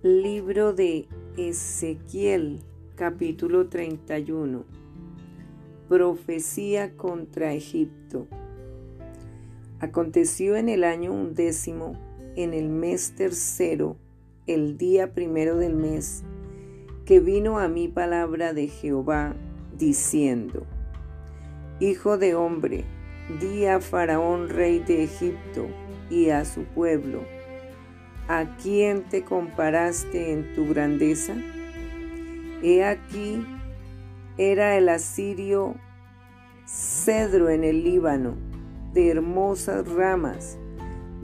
Libro de Ezequiel, capítulo 31. Profecía contra Egipto. Aconteció en el año undécimo, en el mes tercero, el día primero del mes, que vino a mí palabra de Jehová, diciendo, Hijo de hombre, di a Faraón rey de Egipto y a su pueblo, ¿A quién te comparaste en tu grandeza? He aquí, era el asirio cedro en el Líbano, de hermosas ramas,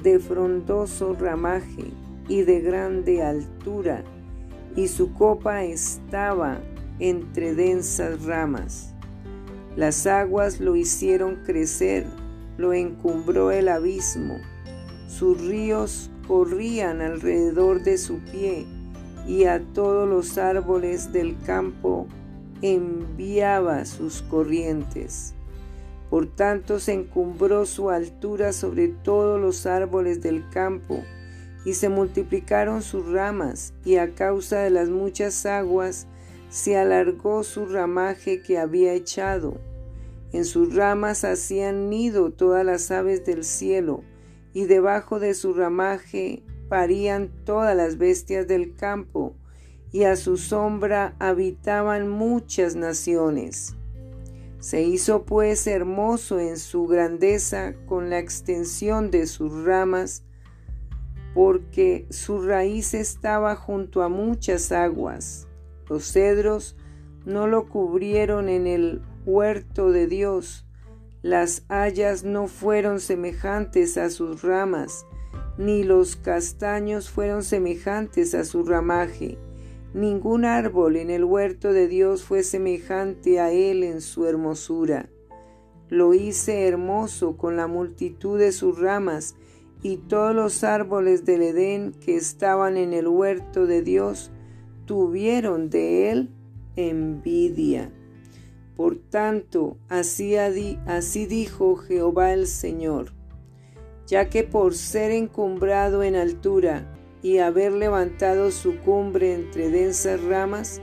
de frondoso ramaje y de grande altura, y su copa estaba entre densas ramas. Las aguas lo hicieron crecer, lo encumbró el abismo, sus ríos corrían alrededor de su pie y a todos los árboles del campo enviaba sus corrientes. Por tanto se encumbró su altura sobre todos los árboles del campo, y se multiplicaron sus ramas, y a causa de las muchas aguas se alargó su ramaje que había echado. En sus ramas hacían nido todas las aves del cielo, y debajo de su ramaje parían todas las bestias del campo, y a su sombra habitaban muchas naciones. Se hizo pues hermoso en su grandeza con la extensión de sus ramas, porque su raíz estaba junto a muchas aguas. Los cedros no lo cubrieron en el huerto de Dios, las hayas no fueron semejantes a sus ramas, ni los castaños fueron semejantes a su ramaje. Ningún árbol en el huerto de Dios fue semejante a él en su hermosura. Lo hice hermoso con la multitud de sus ramas, y todos los árboles del Edén que estaban en el huerto de Dios tuvieron de él envidia. Por tanto, así, dijo Jehová el Señor, ya que por ser encumbrado en altura y haber levantado su cumbre entre densas ramas,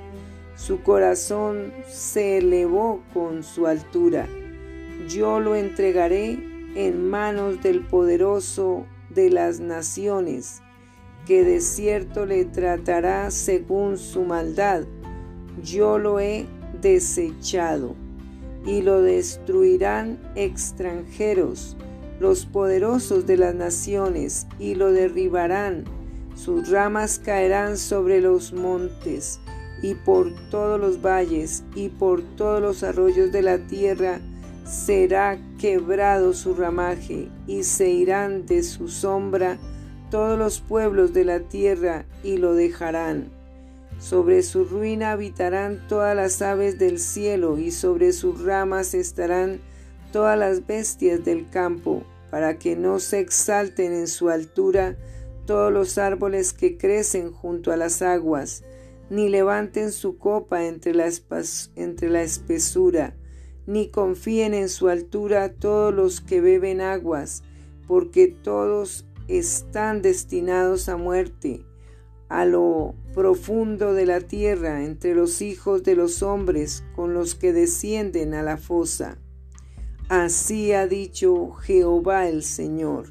su corazón se elevó con su altura. Yo lo entregaré en manos del poderoso de las naciones, que de cierto le tratará según su maldad. Yo lo he desechado, y lo destruirán extranjeros, los poderosos de las naciones, y lo derribarán. Sus ramas caerán sobre los montes, y por todos los valles, y por todos los arroyos de la tierra, será quebrado su ramaje, y se irán de su sombra todos los pueblos de la tierra, y lo dejarán sobre su ruina habitarán todas las aves del cielo y sobre sus ramas estarán todas las bestias del campo, para que no se exalten en su altura todos los árboles que crecen junto a las aguas, ni levanten su copa entre la, espesura, ni confíen en su altura todos los que beben aguas, porque todos están destinados a muerte a lo profundo de la tierra entre los hijos de los hombres con los que descienden a la fosa. Así ha dicho Jehová el Señor.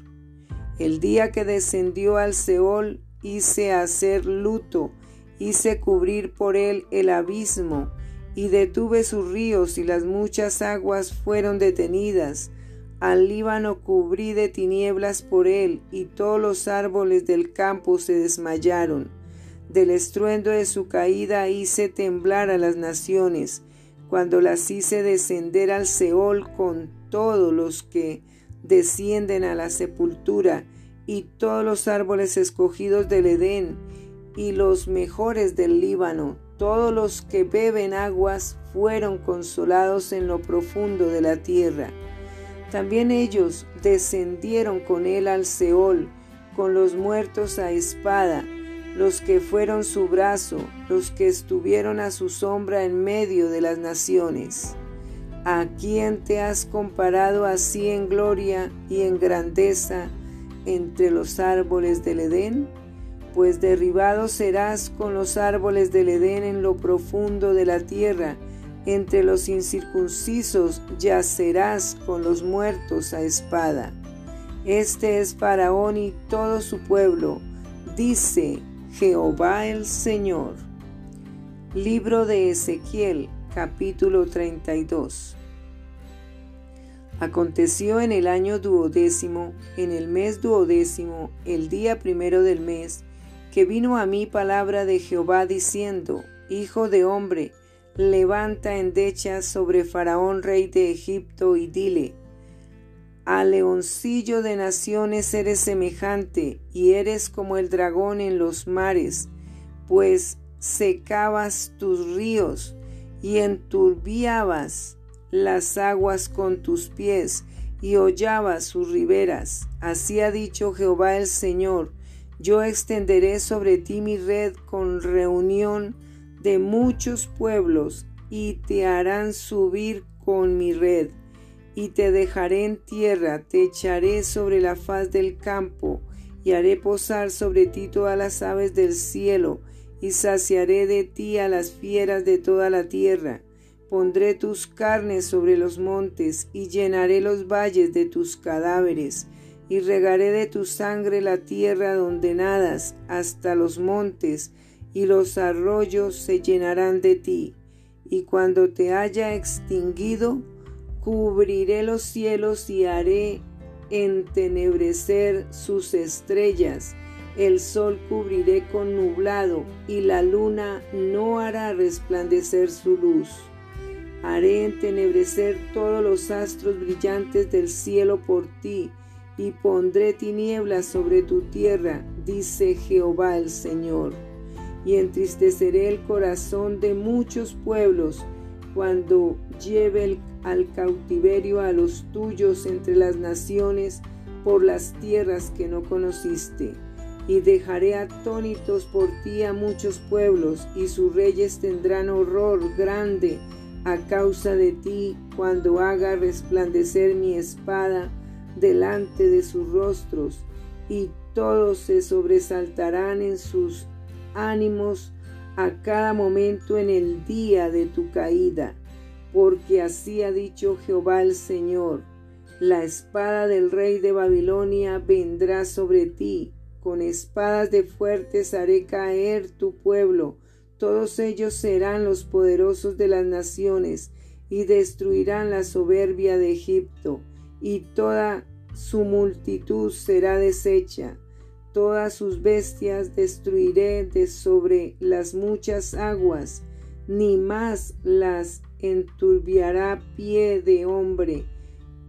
El día que descendió al Seol hice hacer luto, hice cubrir por él el abismo, y detuve sus ríos y las muchas aguas fueron detenidas, al Líbano cubrí de tinieblas por él, y todos los árboles del campo se desmayaron. Del estruendo de su caída hice temblar a las naciones, cuando las hice descender al Seol con todos los que descienden a la sepultura, y todos los árboles escogidos del Edén, y los mejores del Líbano, todos los que beben aguas fueron consolados en lo profundo de la tierra. También ellos descendieron con él al Seol, con los muertos a espada, los que fueron su brazo, los que estuvieron a su sombra en medio de las naciones. ¿A quién te has comparado así en gloria y en grandeza entre los árboles del Edén? pues derribado serás con los árboles del Edén en lo profundo de la tierra, entre los incircuncisos yacerás con los muertos a espada. Este es Faraón y todo su pueblo, dice Jehová el Señor. Libro de Ezequiel, capítulo 32. Aconteció en el año duodécimo, en el mes duodécimo, el día primero del mes, que vino a mí palabra de Jehová diciendo, Hijo de hombre, levanta endecha sobre Faraón rey de Egipto y dile, a leoncillo de naciones eres semejante y eres como el dragón en los mares, pues secabas tus ríos y enturbiabas las aguas con tus pies y hollabas sus riberas. Así ha dicho Jehová el Señor, yo extenderé sobre ti mi red con reunión de muchos pueblos y te harán subir con mi red y te dejaré en tierra, te echaré sobre la faz del campo y haré posar sobre ti todas las aves del cielo y saciaré de ti a las fieras de toda la tierra. Pondré tus carnes sobre los montes y llenaré los valles de tus cadáveres y regaré de tu sangre la tierra donde nadas hasta los montes y los arroyos se llenarán de ti. Y cuando te haya extinguido, cubriré los cielos y haré entenebrecer sus estrellas. El sol cubriré con nublado y la luna no hará resplandecer su luz. Haré entenebrecer todos los astros brillantes del cielo por ti, y pondré tinieblas sobre tu tierra, dice Jehová el Señor. Y entristeceré el corazón de muchos pueblos cuando lleve al cautiverio a los tuyos entre las naciones por las tierras que no conociste. Y dejaré atónitos por ti a muchos pueblos, y sus reyes tendrán horror grande a causa de ti cuando haga resplandecer mi espada delante de sus rostros, y todos se sobresaltarán en sus ánimos a cada momento en el día de tu caída, porque así ha dicho Jehová el Señor, la espada del rey de Babilonia vendrá sobre ti, con espadas de fuertes haré caer tu pueblo, todos ellos serán los poderosos de las naciones y destruirán la soberbia de Egipto, y toda su multitud será deshecha. Todas sus bestias destruiré de sobre las muchas aguas, ni más las enturbiará pie de hombre,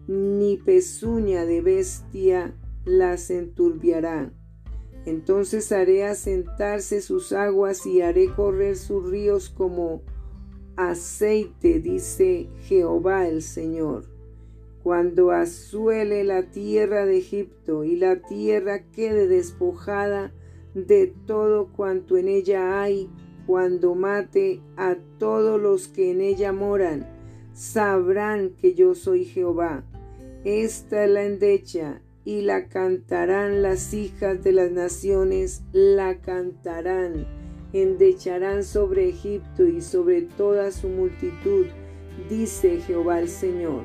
ni pezuña de bestia las enturbiará. Entonces haré asentarse sus aguas y haré correr sus ríos como aceite, dice Jehová el Señor. Cuando asuele la tierra de Egipto y la tierra quede despojada de todo cuanto en ella hay, cuando mate a todos los que en ella moran, sabrán que yo soy Jehová. Esta es la endecha y la cantarán las hijas de las naciones, la cantarán, endecharán sobre Egipto y sobre toda su multitud, dice Jehová el Señor.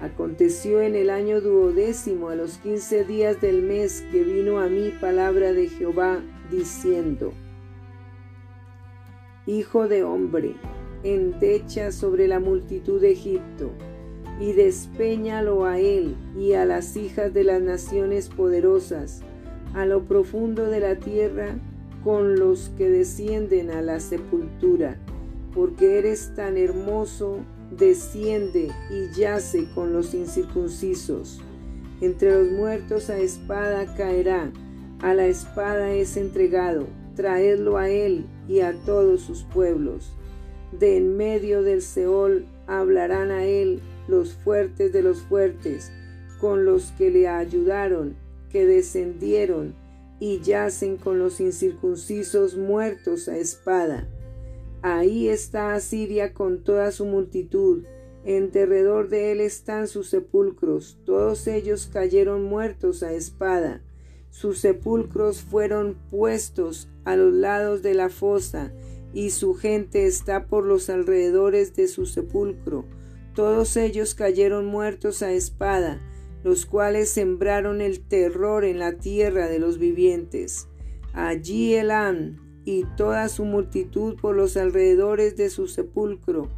Aconteció en el año duodécimo, a los quince días del mes, que vino a mí palabra de Jehová, diciendo, Hijo de hombre, endecha sobre la multitud de Egipto, y despeñalo a él y a las hijas de las naciones poderosas, a lo profundo de la tierra, con los que descienden a la sepultura, porque eres tan hermoso, desciende y yace con los incircuncisos. Entre los muertos a espada caerá, a la espada es entregado, traedlo a él y a todos sus pueblos. De en medio del Seol hablarán a él los fuertes de los fuertes, con los que le ayudaron, que descendieron y yacen con los incircuncisos muertos a espada. Ahí está Asiria con toda su multitud, en derredor de él están sus sepulcros, todos ellos cayeron muertos a espada. Sus sepulcros fueron puestos a los lados de la fosa, y su gente está por los alrededores de su sepulcro. Todos ellos cayeron muertos a espada, los cuales sembraron el terror en la tierra de los vivientes. Allí Elam y toda su multitud por los alrededores de su sepulcro,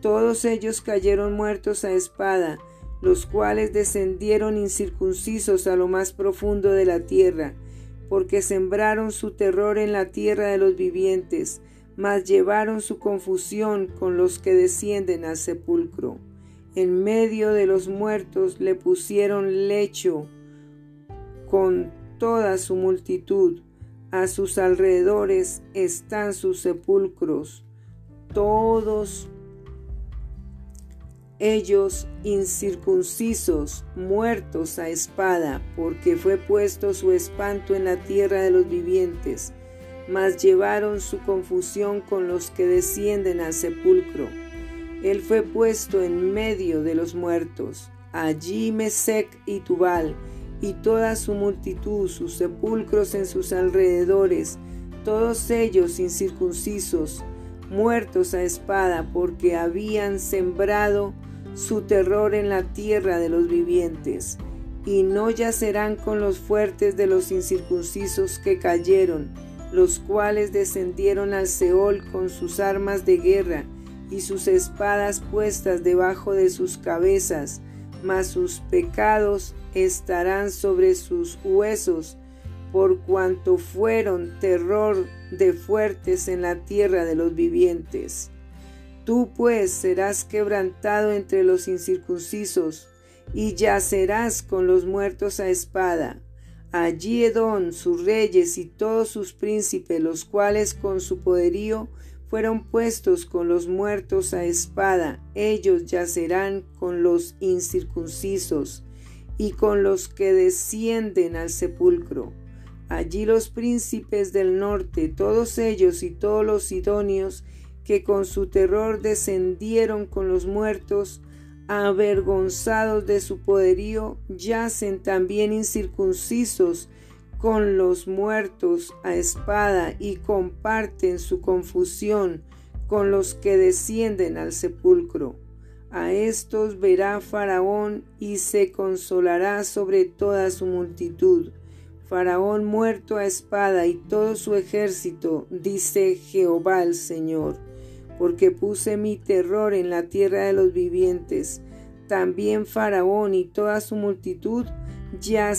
todos ellos cayeron muertos a espada, los cuales descendieron incircuncisos a lo más profundo de la tierra, porque sembraron su terror en la tierra de los vivientes, mas llevaron su confusión con los que descienden al sepulcro. En medio de los muertos le pusieron lecho con toda su multitud. A sus alrededores están sus sepulcros, todos ellos incircuncisos, muertos a espada, porque fue puesto su espanto en la tierra de los vivientes, mas llevaron su confusión con los que descienden al sepulcro. Él fue puesto en medio de los muertos. Allí Mesec y Tubal, y toda su multitud, sus sepulcros en sus alrededores, todos ellos incircuncisos, muertos a espada, porque habían sembrado su terror en la tierra de los vivientes, y no yacerán con los fuertes de los incircuncisos que cayeron, los cuales descendieron al Seol con sus armas de guerra y sus espadas puestas debajo de sus cabezas, mas sus pecados estarán sobre sus huesos, por cuanto fueron terror de fuertes en la tierra de los vivientes. Tú pues serás quebrantado entre los incircuncisos, y yacerás con los muertos a espada. Allí Edón, sus reyes y todos sus príncipes, los cuales con su poderío fueron puestos con los muertos a espada, ellos yacerán con los incircuncisos y con los que descienden al sepulcro. Allí los príncipes del norte, todos ellos y todos los sidonios, que con su terror descendieron con los muertos, avergonzados de su poderío, yacen también incircuncisos con los muertos a espada y comparten su confusión con los que descienden al sepulcro. A estos verá Faraón y se consolará sobre toda su multitud. Faraón muerto a espada y todo su ejército, dice Jehová el Señor porque puse mi terror en la tierra de los vivientes. También Faraón y toda su multitud ya